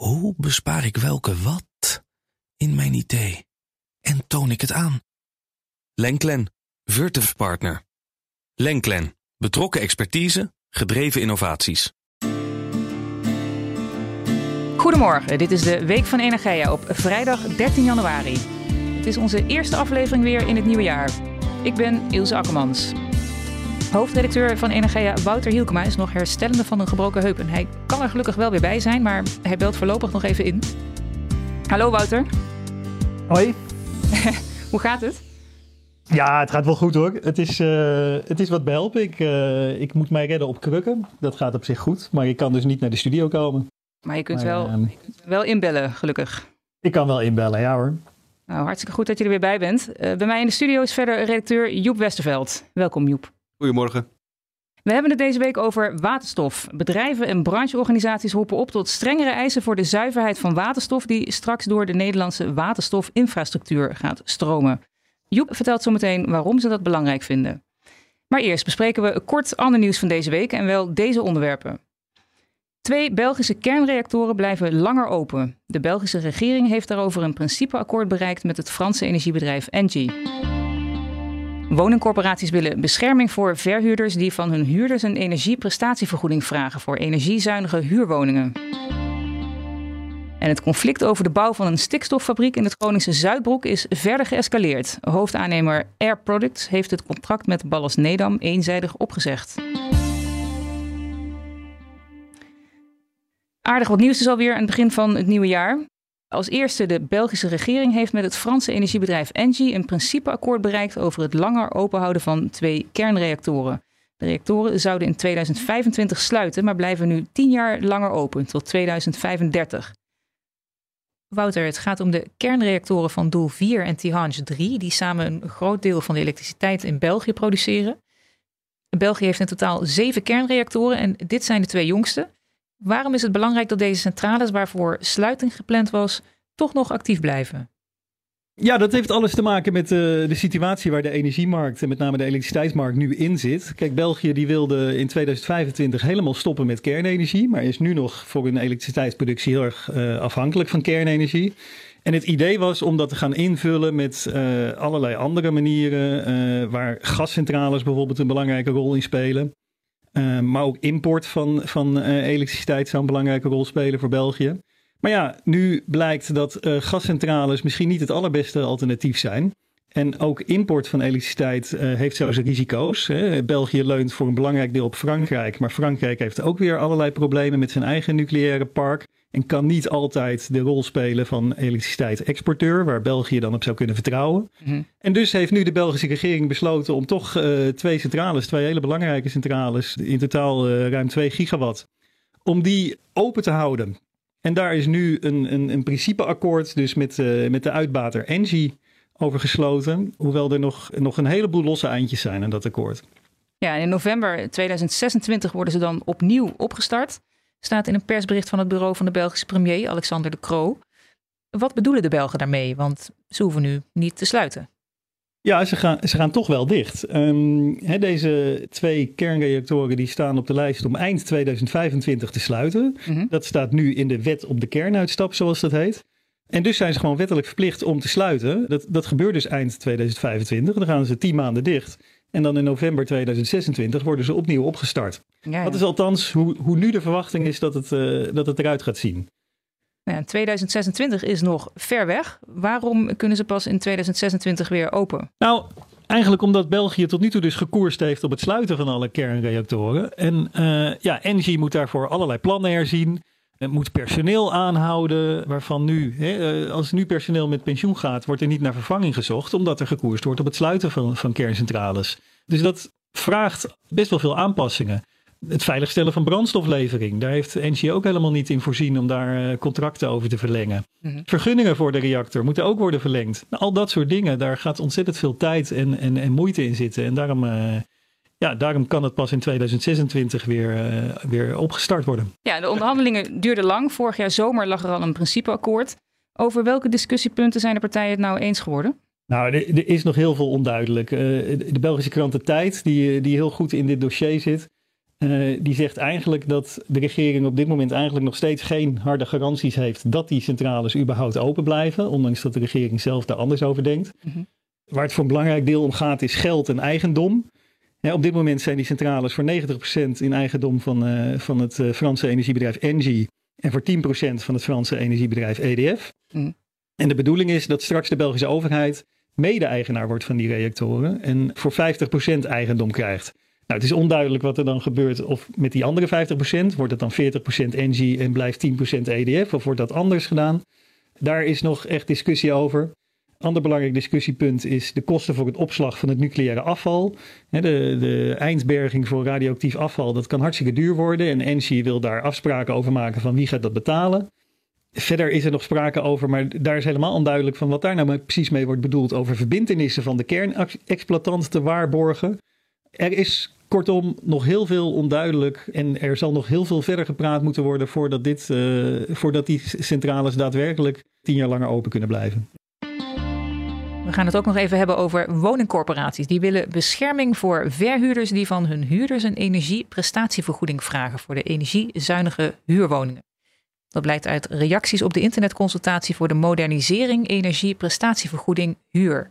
Hoe bespaar ik welke wat in mijn idee en toon ik het aan? Lenklen, Virtuf Partner. Lenklen, betrokken expertise, gedreven innovaties. Goedemorgen, dit is de Week van Energia op vrijdag 13 januari. Het is onze eerste aflevering weer in het nieuwe jaar. Ik ben Ilse Akkermans. Hoofdredacteur van Energia Wouter Hielkema is nog herstellende van een gebroken heup. En hij kan er gelukkig wel weer bij zijn, maar hij belt voorlopig nog even in. Hallo Wouter. Hoi. Hoe gaat het? Ja, het gaat wel goed hoor. Het is, uh, het is wat behelpen. Ik, uh, ik moet mij redden op krukken. Dat gaat op zich goed. Maar ik kan dus niet naar de studio komen. Maar je kunt, maar, wel, uh, wel inbellen, gelukkig. Ik kan wel inbellen, ja hoor. Nou, hartstikke goed dat je er weer bij bent. bij mij in de studio is verder redacteur Joep Westerveld. Welkom Joep. Goedemorgen. We hebben het deze week over waterstof. Bedrijven en brancheorganisaties roepen op tot strengere eisen voor de zuiverheid van waterstof die straks door de Nederlandse waterstofinfrastructuur gaat stromen. Joep vertelt zometeen waarom ze dat belangrijk vinden. Maar eerst bespreken we kort ander nieuws van deze week en wel deze onderwerpen. Twee Belgische kernreactoren blijven langer open. De Belgische regering heeft daarover een principeakkoord bereikt met het Franse energiebedrijf Engie. Woningcorporaties willen bescherming voor verhuurders die van hun huurders een energieprestatievergoeding vragen voor energiezuinige huurwoningen. En het conflict over de bouw van een stikstoffabriek in het Groningse Zuidbroek is verder geëscaleerd. Hoofdaannemer Air Products heeft het contract met Ballas Nedam eenzijdig opgezegd. Aardig wat nieuws is alweer aan het begin van het nieuwe jaar. Als eerste, de Belgische regering heeft met het Franse energiebedrijf Engie een principeakkoord bereikt over het langer openhouden van twee kernreactoren. De reactoren zouden in 2025 sluiten, maar blijven nu tien jaar langer open, tot 2035. Wouter, het gaat om de kernreactoren van Doel 4 en Tihange 3, die samen een groot deel van de elektriciteit in België produceren. België heeft in totaal zeven kernreactoren en dit zijn de twee jongste. Waarom is het belangrijk dat deze centrales, waarvoor sluiting gepland was, toch nog actief blijven? Ja, dat heeft alles te maken met uh, de situatie waar de energiemarkt en met name de elektriciteitsmarkt nu in zit. Kijk, België die wilde in 2025 helemaal stoppen met kernenergie, maar is nu nog voor hun elektriciteitsproductie heel erg uh, afhankelijk van kernenergie. En het idee was om dat te gaan invullen met uh, allerlei andere manieren, waar gascentrales bijvoorbeeld een belangrijke rol in spelen. Uh, maar ook import van, van uh, elektriciteit zou een belangrijke rol spelen voor België. Maar ja, nu blijkt dat uh, gascentrales misschien niet het allerbeste alternatief zijn. En ook import van elektriciteit heeft zijn risico's. Hè. België leunt voor een belangrijk deel op Frankrijk. Maar Frankrijk heeft ook weer allerlei problemen met zijn eigen nucleaire park. En kan niet altijd de rol spelen van elektriciteitsexporteur, waar België dan op zou kunnen vertrouwen. Mm-hmm. En dus heeft nu de Belgische regering besloten om toch uh, twee centrales, twee hele belangrijke centrales, in totaal uh, ruim 2 gigawatt, om die open te houden. En daar is nu een, een, een principeakkoord, dus met, uh, met de uitbater Engie, over gesloten. Hoewel er nog, nog een heleboel losse eindjes zijn aan dat akkoord. Ja, in november 2026 worden ze dan opnieuw opgestart staat in een persbericht van het bureau van de Belgische premier Alexander de Croo. Wat bedoelen de Belgen daarmee? Want ze hoeven nu niet te sluiten. Ja, ze gaan, ze gaan toch wel dicht. Um, hè, deze twee kernreactoren die staan op de lijst om eind 2025 te sluiten. Mm-hmm. Dat staat nu in de wet op de kernuitstap, zoals dat heet. En dus zijn ze gewoon wettelijk verplicht om te sluiten. Dat, dat gebeurt dus eind 2025. Dan gaan ze tien maanden dicht. En dan in november 2026 worden ze opnieuw opgestart. Ja, ja. Dat is althans hoe, hoe nu de verwachting is dat het, uh, dat het eruit gaat zien. Ja, 2026 is nog ver weg. Waarom kunnen ze pas in 2026 weer open? Nou, eigenlijk omdat België tot nu toe dus gekoerst heeft op het sluiten van alle kernreactoren. En uh, ja, Engie moet daarvoor allerlei plannen herzien. Het moet personeel aanhouden, waarvan nu, hè, als nu personeel met pensioen gaat, wordt er niet naar vervanging gezocht, omdat er gekoerst wordt op het sluiten van, van kerncentrales. Dus dat vraagt best wel veel aanpassingen. Het veiligstellen van brandstoflevering, daar heeft Engie ook helemaal niet in voorzien om daar contracten over te verlengen. Mm-hmm. Vergunningen voor de reactor moeten ook worden verlengd. Nou, al dat soort dingen, daar gaat ontzettend veel tijd en, en, en moeite in zitten. En daarom uh, ja, daarom kan het pas in 2026 weer, uh, weer opgestart worden. Ja, de onderhandelingen duurden lang. Vorig jaar zomer lag er al een principeakkoord. Over welke discussiepunten zijn de partijen het nou eens geworden? Nou, er, er is nog heel veel onduidelijk. Uh, de Belgische krant De Tijd, die, die heel goed in dit dossier zit, Uh, die zegt eigenlijk dat de regering op dit moment eigenlijk nog steeds geen harde garanties heeft dat die centrales überhaupt open blijven, ondanks dat de regering zelf daar anders over denkt. Mm Waar het voor een belangrijk deel om gaat is geld en eigendom. Ja, op dit moment zijn die centrales voor 90% in eigendom van, uh, van het uh, Franse energiebedrijf Engie en voor 10% van het Franse energiebedrijf EDF. Mm. En de bedoeling is dat straks de Belgische overheid mede-eigenaar wordt van die reactoren en voor 50% eigendom krijgt. Nou, het is onduidelijk wat er dan gebeurt. Of met die andere 50%, wordt het dan 40% Engie en blijft 10% EDF? Of wordt dat anders gedaan? Daar is nog echt discussie over. Ander belangrijk discussiepunt is de kosten voor het opslag van het nucleaire afval. De, de eindberging voor radioactief afval, dat kan hartstikke duur worden. En Engie wil daar afspraken over maken van wie gaat dat betalen. Verder is er nog sprake over, maar daar is helemaal onduidelijk van wat daar nou precies mee wordt bedoeld. Over verbindenissen van de kernexploitant te waarborgen. Er is kortom nog heel veel onduidelijk en er zal nog heel veel verder gepraat moeten worden voordat, dit, uh, voordat die centrales daadwerkelijk tien jaar langer open kunnen blijven. We gaan het ook nog even hebben over woningcorporaties. Die willen bescherming voor verhuurders die van hun huurders een energieprestatievergoeding vragen voor de energiezuinige huurwoningen. Dat blijkt uit reacties op de internetconsultatie voor de modernisering energieprestatievergoeding huur.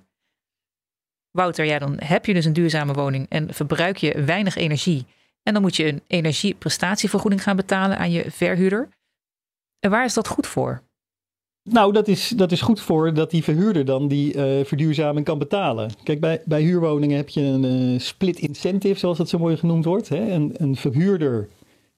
Wouter, ja, dan heb je dus een duurzame woning en verbruik je weinig energie. En dan moet je een energieprestatievergoeding gaan betalen aan je verhuurder. En waar is dat goed voor? Nou, dat is, dat is goed voor dat die verhuurder dan die uh, verduurzaming kan betalen. Kijk, bij, bij huurwoningen heb je een uh, split incentive, zoals dat zo mooi genoemd wordt. Hè? Een, een verhuurder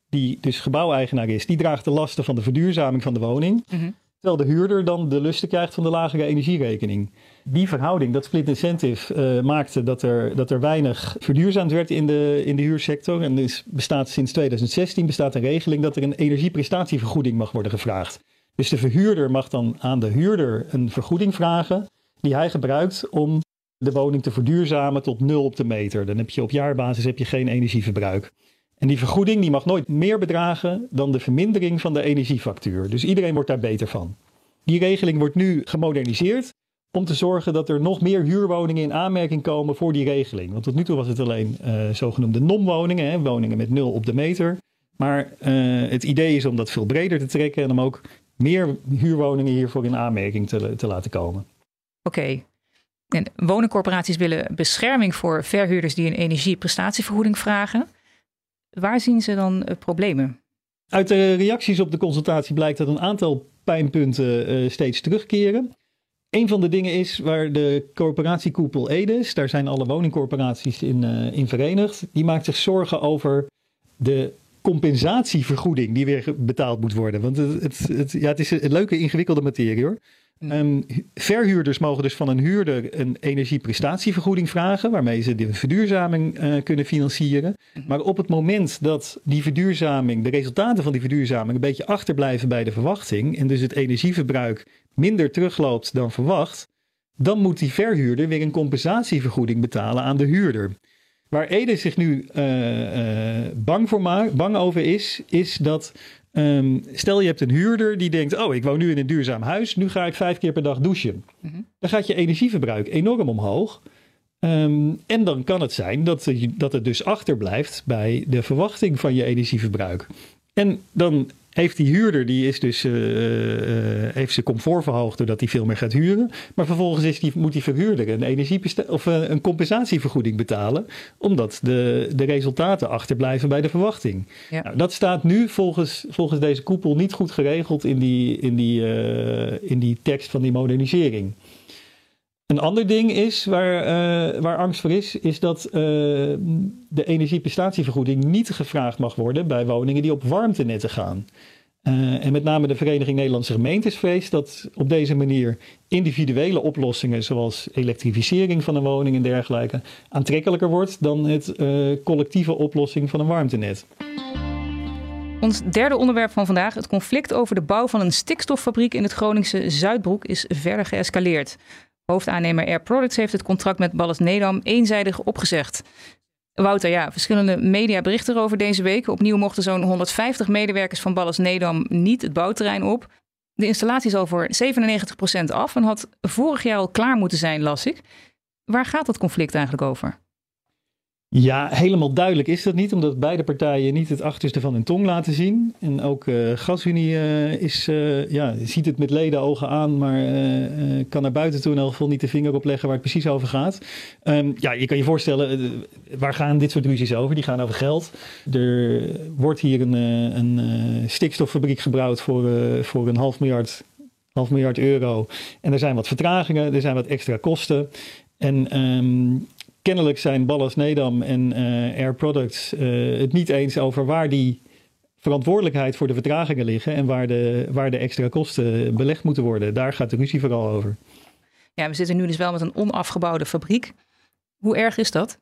die dus gebouweigenaar is, die draagt de lasten van de verduurzaming van de woning. Mm Terwijl de huurder dan de lusten krijgt van de lagere energierekening. Die verhouding, dat split incentive, uh, maakte dat er, dat er weinig verduurzaamd werd in de, in de huursector. En dus bestaat sinds 2016 bestaat een regeling dat er een energieprestatievergoeding mag worden gevraagd. Dus de verhuurder mag dan aan de huurder een vergoeding vragen die hij gebruikt om de woning te verduurzamen tot nul op de meter. Dan heb je op jaarbasis heb je geen energieverbruik. En die vergoeding die mag nooit meer bedragen dan de vermindering van de energiefactuur. Dus iedereen wordt daar beter van. Die regeling wordt nu gemoderniseerd om te zorgen dat er nog meer huurwoningen in aanmerking komen voor die regeling. Want tot nu toe was het alleen uh, zogenoemde non-woningen, woningen met nul op de meter. Maar uh, het idee is om dat veel breder te trekken en om ook meer huurwoningen hiervoor in aanmerking te, te laten komen. Oké. Okay. En woningcorporaties willen bescherming voor verhuurders die een energieprestatievergoeding vragen. Waar zien ze dan uh, problemen? Uit de reacties op de consultatie blijkt dat een aantal pijnpunten uh, steeds terugkeren. Een van de dingen is waar de corporatiekoepel Edes, daar zijn alle woningcorporaties in, uh, in verenigd, die maakt zich zorgen over de compensatievergoeding die weer betaald moet worden. Want het, het, het, ja, het is een leuke ingewikkelde materie hoor. Um, verhuurders mogen dus van een huurder een energieprestatievergoeding vragen, waarmee ze de verduurzaming uh, kunnen financieren. Mhm. Maar op het moment dat die verduurzaming, de resultaten van die verduurzaming, een beetje achterblijven bij de verwachting en dus het energieverbruik minder terugloopt dan verwacht, dan moet die verhuurder weer een compensatievergoeding betalen aan de huurder. Waar Ede zich nu uh, uh, bang, voor maakt, bang over is, is dat Um, stel je hebt een huurder die denkt: Oh, ik woon nu in een duurzaam huis, nu ga ik vijf keer per dag douchen. Mm -hmm. Dan gaat je energieverbruik enorm omhoog. Um, en dan kan het zijn dat, dat het dus achterblijft bij de verwachting van je energieverbruik. En dan heeft die huurder, die is dus, uh, uh, heeft zijn comfort verhoogd doordat hij veel meer gaat huren. Maar vervolgens is die, moet die verhuurder een, energie of een compensatievergoeding betalen. Omdat de, de resultaten achterblijven bij de verwachting. Ja. Nou, dat staat nu volgens, volgens deze koepel niet goed geregeld in die, in, die, in die tekst van die modernisering. Een ander ding is, waar, uh, waar angst voor is, is dat uh, de energieprestatievergoeding niet gevraagd mag worden bij woningen die op warmtenetten gaan. Uh, en met name de Vereniging Nederlandse Gemeentes vreest dat op deze manier individuele oplossingen, zoals elektrificering van een woning en dergelijke, aantrekkelijker wordt dan het collectieve oplossing van een warmtenet. Ons derde onderwerp van vandaag, het conflict over de bouw van een stikstoffabriek in het Groningse Zuidbroek, is verder geëscaleerd. Hoofdaannemer Air Products heeft het contract met Ballas Nedam eenzijdig opgezegd. Wouter, ja, verschillende media berichten erover deze week. Opnieuw mochten zo'n 150 medewerkers van Ballas Nedam niet het bouwterrein op. De installatie is al voor 97% af en had vorig jaar al klaar moeten zijn, las ik. Waar gaat dat conflict eigenlijk over? Ja, helemaal duidelijk is dat niet, omdat beide partijen niet het achterste van hun tong laten zien. En ook uh, GasUnie uh, is, uh, ja, ziet het met ledenogen aan, maar kan naar buiten toe in elk geval niet de vinger op leggen waar het precies over gaat. Um, ja, je kan je voorstellen, waar gaan dit soort ruzies over? Die gaan over geld. Er wordt hier een, een stikstoffabriek gebouwd voor, voor een half miljard, half miljard euro. En er zijn wat vertragingen, er zijn wat extra kosten. En um, kennelijk zijn Ballas Nedam en uh, Air Products uh, het niet eens over waar die verantwoordelijkheid voor de vertragingen liggen en waar de, waar de extra kosten belegd moeten worden. Daar gaat de ruzie vooral over. Ja, we zitten nu dus wel met een onafgebouwde fabriek. Hoe erg is dat?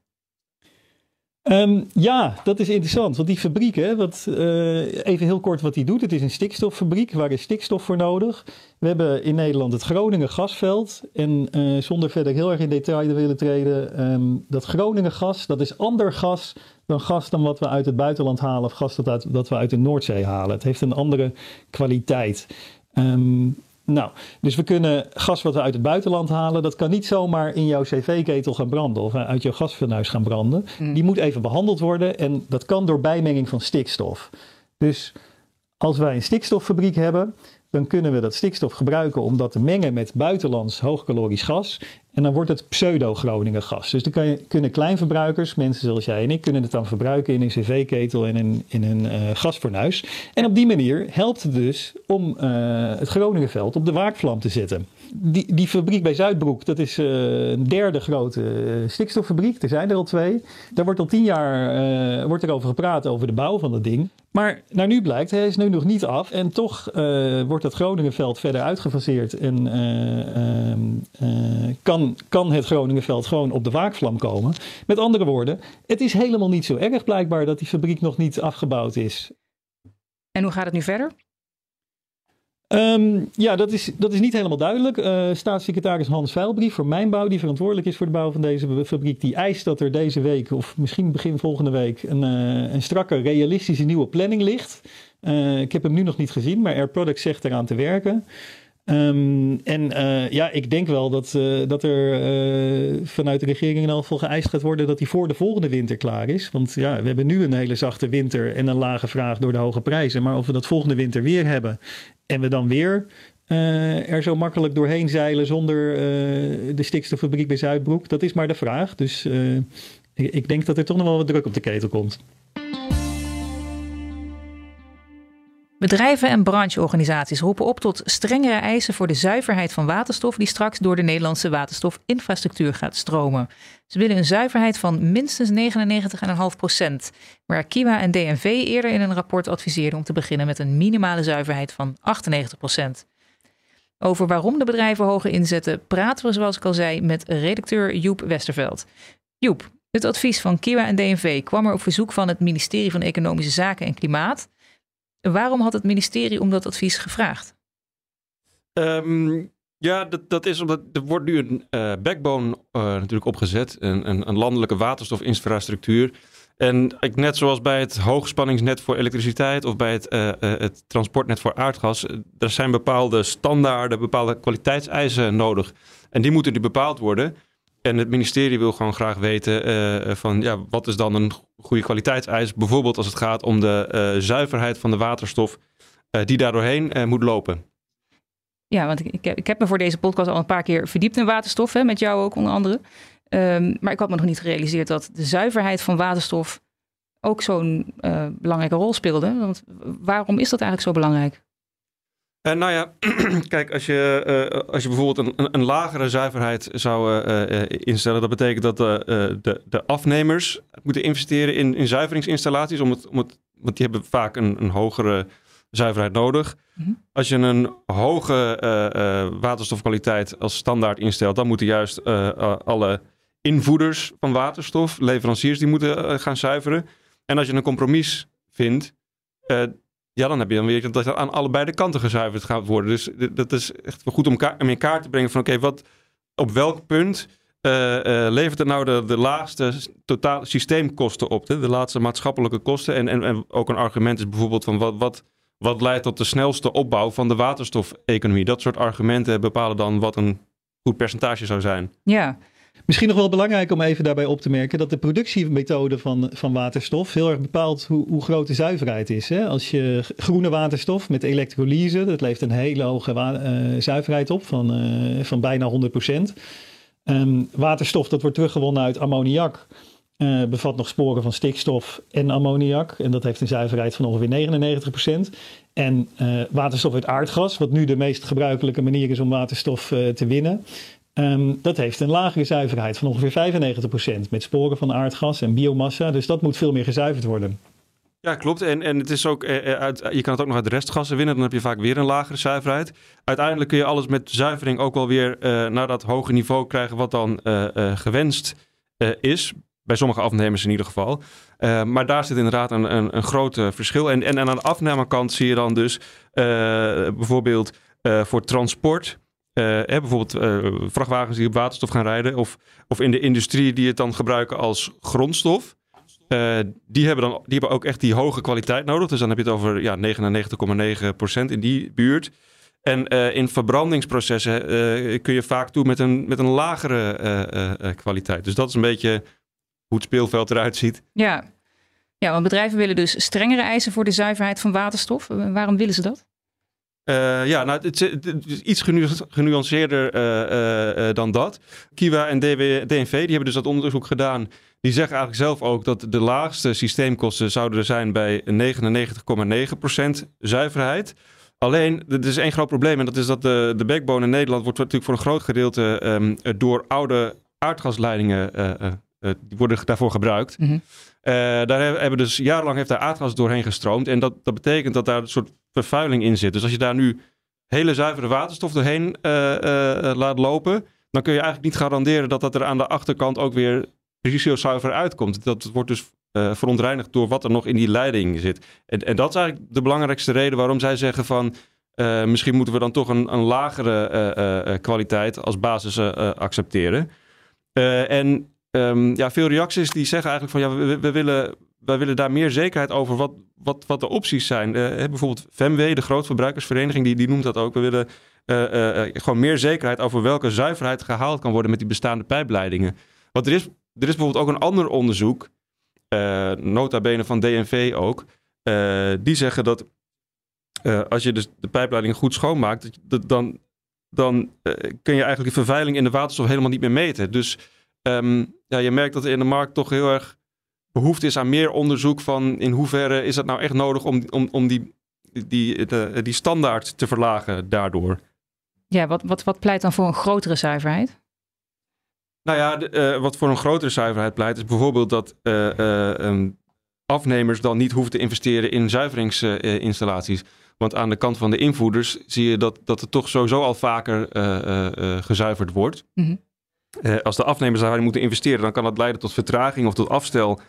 Um, ja, dat is interessant. Want die fabriek, hè, wat, uh, even heel kort wat die doet. Het is een stikstoffabriek. Waar is stikstof voor nodig? We hebben in Nederland het Groningen gasveld. En uh, zonder verder heel erg in detail te willen treden. Um, dat Groningen gas, dat is ander gas dan gas dan wat we uit het buitenland halen. Of gas dat, dat we uit de Noordzee halen. Het heeft een andere kwaliteit. Um, nou, dus we kunnen gas wat we uit het buitenland halen, dat kan niet zomaar in jouw cv-ketel gaan branden of uit jouw gasfornuis gaan branden. Mm. Die moet even behandeld worden en dat kan door bijmenging van stikstof. Dus als wij een stikstoffabriek hebben, dan kunnen we dat stikstof gebruiken om dat te mengen met buitenlands hoogkalorisch gas. En dan wordt het pseudo-Groningen gas. Dus dan kan je, kunnen kleinverbruikers, mensen zoals jij en ik, kunnen het dan verbruiken in een cv-ketel en in, in een uh, gasfornuis. En op die manier helpt het dus om uh, het Groningenveld op de waakvlam te zetten. Die, die fabriek bij Zuidbroek, dat is uh, een derde grote stikstoffabriek. Er zijn er al twee. Daar wordt al tien jaar wordt er over gepraat over de bouw van dat ding. Maar naar nu blijkt, hij is nu nog niet af. En toch wordt dat Groningenveld verder uitgefaseerd en ehm, kan kan, het Groningenveld gewoon op de waakvlam komen. Met andere woorden, het is helemaal niet zo erg blijkbaar dat die fabriek nog niet afgebouwd is. En hoe gaat het nu verder? Um, ja, dat is, dat is niet helemaal duidelijk. Uh, staatssecretaris Hans Veilbrief voor Mijnbouw, die verantwoordelijk is voor de bouw van deze fabriek, die eist dat er deze week, of misschien begin volgende week, een, uh, een strakke, realistische nieuwe planning ligt. Uh, ik heb hem nu nog niet gezien, maar Air Products zegt eraan te werken. Um, en uh, ja, ik denk wel dat, uh, dat er uh, vanuit de regering in ieder geval geëist gaat worden dat die voor de volgende winter klaar is. Want ja, we hebben nu een hele zachte winter en een lage vraag door de hoge prijzen. Maar of we dat volgende winter weer hebben en we dan weer er zo makkelijk doorheen zeilen zonder de stikstoffabriek bij Zuidbroek, dat is maar de vraag. Dus ik denk dat er toch nog wel wat druk op de ketel komt. Bedrijven en brancheorganisaties roepen op tot strengere eisen voor de zuiverheid van waterstof die straks door de Nederlandse waterstofinfrastructuur gaat stromen. Ze willen een zuiverheid van minstens 99,5 procent, waar Kiwa en DNV eerder in een rapport adviseerden om te beginnen met een minimale zuiverheid van 98 procent. Over waarom de bedrijven hoger inzetten praten we, zoals ik al zei, met redacteur Joep Westerveld. Joep, het advies van Kiwa en DNV kwam er op verzoek van het ministerie van Economische Zaken en Klimaat. Waarom had het ministerie om dat advies gevraagd? Um, ja, dat, dat is omdat er wordt nu een uh, backbone uh, natuurlijk opgezet. Een, een, een, landelijke waterstofinfrastructuur. En net zoals bij het hoogspanningsnet voor elektriciteit of bij het, uh, het transportnet voor aardgas, er zijn bepaalde standaarden, bepaalde kwaliteitseisen nodig. En die moeten nu bepaald worden. En het ministerie wil gewoon graag weten uh, van ja, wat is dan een goede kwaliteitseis? Bijvoorbeeld als het gaat om de uh, zuiverheid van de waterstof die daar doorheen moet lopen. Ja, want ik, heb, ik heb me voor deze podcast al een paar keer verdiept in waterstof, hè, met jou ook onder andere. Um, maar ik had me nog niet gerealiseerd dat de zuiverheid van waterstof ook zo'n belangrijke rol speelde. Want waarom is dat eigenlijk zo belangrijk? Uh, nou ja, kijk, als je, uh, als je bijvoorbeeld een, een lagere zuiverheid zou uh, instellen, dat betekent dat de, de, de, afnemers moeten investeren in, in zuiveringsinstallaties, om het, om het, want die hebben vaak een, een hogere zuiverheid nodig. Mm -hmm. Als je een hoge waterstofkwaliteit als standaard instelt, dan moeten juist alle invoerders van waterstof, leveranciers, die moeten gaan zuiveren. En als je een compromis vindt, ja, dan heb je dan weer dat aan allebei de kanten gezuiverd gaat worden. Dus dat is echt goed om, in kaart te brengen van oké, wat op welk punt uh, uh, levert het nou de, de laagste totale systeemkosten op? De laatste maatschappelijke kosten. En, en, en ook een argument is bijvoorbeeld van wat, wat, wat leidt tot de snelste opbouw van de waterstofeconomie? Dat soort argumenten bepalen dan wat een goed percentage zou zijn. Ja, Misschien nog wel belangrijk om even daarbij op te merken dat de productiemethode van, van waterstof heel erg bepaalt hoe, hoe groot de zuiverheid is. Hè? Als je groene waterstof met elektrolyse, dat levert een hele hoge uh, zuiverheid op van, uh, van bijna 100 procent. Um, waterstof dat wordt teruggewonnen uit ammoniak. Uh, bevat nog sporen van stikstof en ammoniak. En dat heeft een zuiverheid van ongeveer 99%. En waterstof uit aardgas, wat nu de meest gebruikelijke manier is om waterstof te winnen. Um, dat heeft een lagere zuiverheid van ongeveer 95%. Met sporen van aardgas en biomassa. Dus dat moet veel meer gezuiverd worden. Ja, klopt. En, en het is ook, uit, je kan het ook nog uit restgassen winnen. Dan heb je vaak weer een lagere zuiverheid. Uiteindelijk kun je alles met zuivering ook wel weer naar dat hoge niveau krijgen. wat dan gewenst is bij sommige afnemers in ieder geval. Maar daar zit inderdaad een, een, een groot verschil. En, en, en, aan de afnemerkant zie je dan dus bijvoorbeeld voor transport. Hè, bijvoorbeeld vrachtwagens die op waterstof gaan rijden. Of, of in de industrie die het dan gebruiken als grondstof. die, hebben dan, die hebben ook echt die hoge kwaliteit nodig. Dus dan heb je het over ja, 99,9% in die buurt. En in verbrandingsprocessen kun je vaak toe met een, met een lagere kwaliteit. Dus dat is een beetje hoe het speelveld eruit ziet. Ja. ja, want bedrijven willen dus strengere eisen voor de zuiverheid van waterstof. Waarom willen ze dat? Uh, ja, nou, het, is iets genu genuanceerder uh, uh, dan dat. Kiwa en DNV die hebben dus dat onderzoek gedaan. Die zeggen eigenlijk zelf ook dat de laagste systeemkosten zouden zijn bij 99,9% zuiverheid. Alleen, er is één groot probleem en dat is dat de, backbone in Nederland wordt natuurlijk voor een groot gedeelte um, door oude aardgasleidingen die worden daarvoor gebruikt. Mm daar hebben dus jarenlang heeft daar aardgas doorheen gestroomd. En dat, dat betekent dat daar een soort vervuiling in zit. Dus als je daar nu hele zuivere waterstof doorheen uh, laat lopen, dan kun je eigenlijk niet garanderen dat dat er aan de achterkant ook weer precies zuiver uitkomt. Dat wordt dus verontreinigd door wat er nog in die leiding zit. En, en dat is eigenlijk de belangrijkste reden waarom zij zeggen van misschien moeten we dan toch een, een lagere kwaliteit als basis accepteren. en um, ja, veel reacties die zeggen eigenlijk van ja, we, willen, wij willen daar meer zekerheid over wat, wat, wat de opties zijn. Uh, bijvoorbeeld FEMW, de grootverbruikersvereniging, die, die noemt dat ook. We willen uh, uh, gewoon meer zekerheid over welke zuiverheid gehaald kan worden met die bestaande pijpleidingen. Want er is, er is bijvoorbeeld ook een ander onderzoek, nota bene van DNV ook, die zeggen dat als je dus de pijpleidingen goed schoonmaakt, dat, dan, dan kun je eigenlijk de vervuiling in de waterstof helemaal niet meer meten. Dus um, ja, je merkt dat er in de markt toch heel erg behoefte is aan meer onderzoek van in hoeverre is het nou echt nodig om, om, om die, die, de, die standaard te verlagen daardoor. Ja, wat, wat, wat pleit dan voor een grotere zuiverheid? Nou ja, de, uh, wat voor een grotere zuiverheid pleit is bijvoorbeeld dat uh, uh, um, afnemers dan niet hoeven te investeren in zuiveringsinstallaties. Want aan de kant van de invoerders zie je dat, dat er toch sowieso al vaker gezuiverd wordt. Mm -hmm. Uh, als de afnemers daarin moeten investeren, dan kan dat leiden tot vertraging of tot afstel.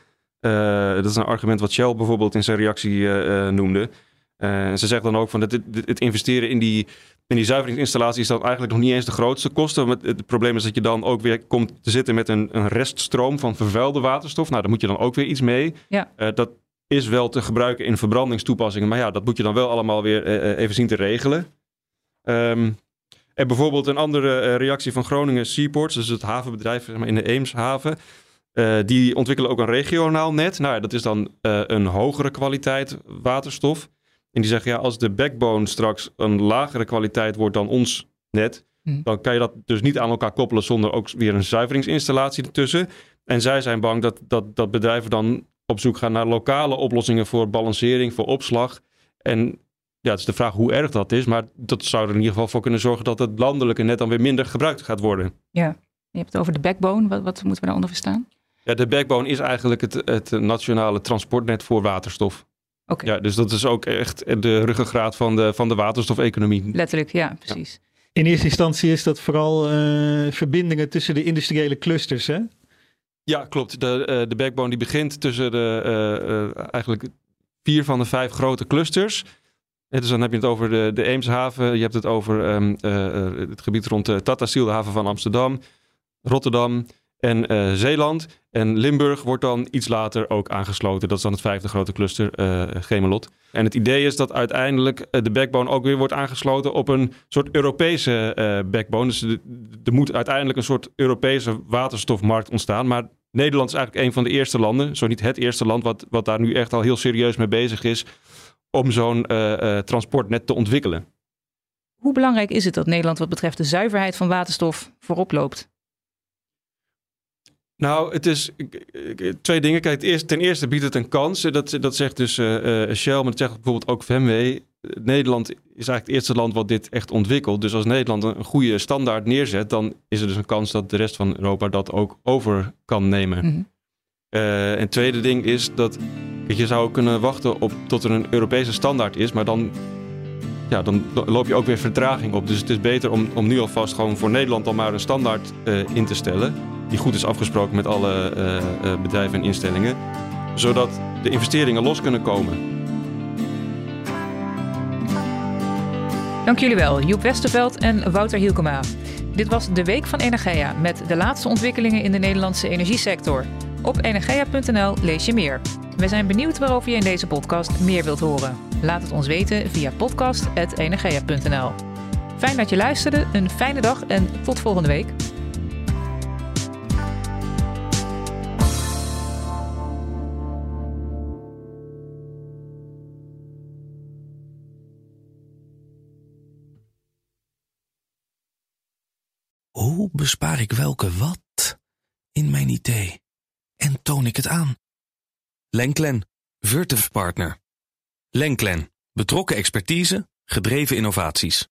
Uh, dat is een argument wat Shell bijvoorbeeld in zijn reactie uh, noemde. ze zegt dan ook van dat het, het, investeren in die, in die zuiveringsinstallatie is dan eigenlijk nog niet eens de grootste kosten. Het, het, probleem is dat je dan ook weer komt te zitten met een, een reststroom van vervuilde waterstof. Nou, daar moet je dan ook weer iets mee. Ja. dat is wel te gebruiken in verbrandingstoepassingen. Maar ja, dat moet je dan wel allemaal weer even zien te regelen. Um, en bijvoorbeeld een andere eh, reactie van Groningen Seaports, dus het havenbedrijf zeg maar, in de Eemshaven. Uh, die ontwikkelen ook een regionaal net. Nou dat is dan uh, een hogere kwaliteit waterstof. En die zeggen, ja, als de backbone straks een lagere kwaliteit wordt dan ons net, hm. dan kan je dat dus niet aan elkaar koppelen zonder ook weer een zuiveringsinstallatie ertussen. En zij zijn bang dat, dat, dat bedrijven dan op zoek gaan naar lokale oplossingen voor balancering, voor opslag. En ja, het is de vraag hoe erg dat is. Maar dat zou er in ieder geval voor kunnen zorgen dat het landelijke net dan weer minder gebruikt gaat worden. Ja, je hebt het over de backbone. Wat, wat moeten we daaronder verstaan? Ja, de backbone is eigenlijk het, het nationale transportnet voor waterstof. Oké. Ja, dus dat is ook echt de ruggengraat van de, van de waterstofeconomie. Letterlijk, ja, precies. In eerste instantie is dat vooral uh, verbindingen tussen de industriële clusters, hè? Ja, klopt. De, uh, de backbone die begint tussen de uh, eigenlijk vier van de vijf grote clusters. Dus dan heb je het over de, de Eemshaven, je hebt het over um, uh, het gebied rond de Steel, de haven van Amsterdam, Rotterdam, en eh, Zeeland. En Limburg wordt dan iets later ook aangesloten. Dat is dan het vijfde grote cluster, uh, Gemelot. En het idee is dat uiteindelijk de backbone ook weer wordt aangesloten op een soort Europese backbone. Dus er moet uiteindelijk een soort Europese waterstofmarkt ontstaan. Maar Nederland is eigenlijk een van de eerste landen, zo niet het eerste land, wat, wat daar nu echt al heel serieus mee bezig is om zo'n transportnet te ontwikkelen. Hoe belangrijk is het dat Nederland wat betreft de zuiverheid van waterstof voorop loopt? Nou, het is twee dingen. Kijk, ten eerste biedt het een kans. Dat, dat zegt dus uh, Shell, maar dat zegt bijvoorbeeld ook VMW. Nederland is eigenlijk het eerste land wat dit echt ontwikkelt. Dus als Nederland een goede standaard neerzet, dan is er dus een kans dat de rest van Europa dat ook over kan nemen. Mm en het tweede ding is dat je zou kunnen wachten op tot er een Europese standaard is, maar dan ja, dan loop je ook weer vertraging op. Dus het is beter om, om nu alvast gewoon voor Nederland dan maar een standaard uh, in te stellen. Die goed is afgesproken met alle uh, uh, bedrijven en instellingen. Zodat de investeringen los kunnen komen. Dank jullie wel, Joep Westerveld en Wouter Hielkema. Dit was de Week van Energia met de laatste ontwikkelingen in de Nederlandse energiesector. Op energia.nl lees je meer. We zijn benieuwd waarover je in deze podcast meer wilt horen. Laat het ons weten via podcast.energia.nl. Fijn dat je luisterde, een fijne dag en tot volgende week. Hoe bespaar ik welke wat in mijn idee en toon ik het aan? Lenklen, Virtuf Partner. Lenklen, betrokken expertise, gedreven innovaties.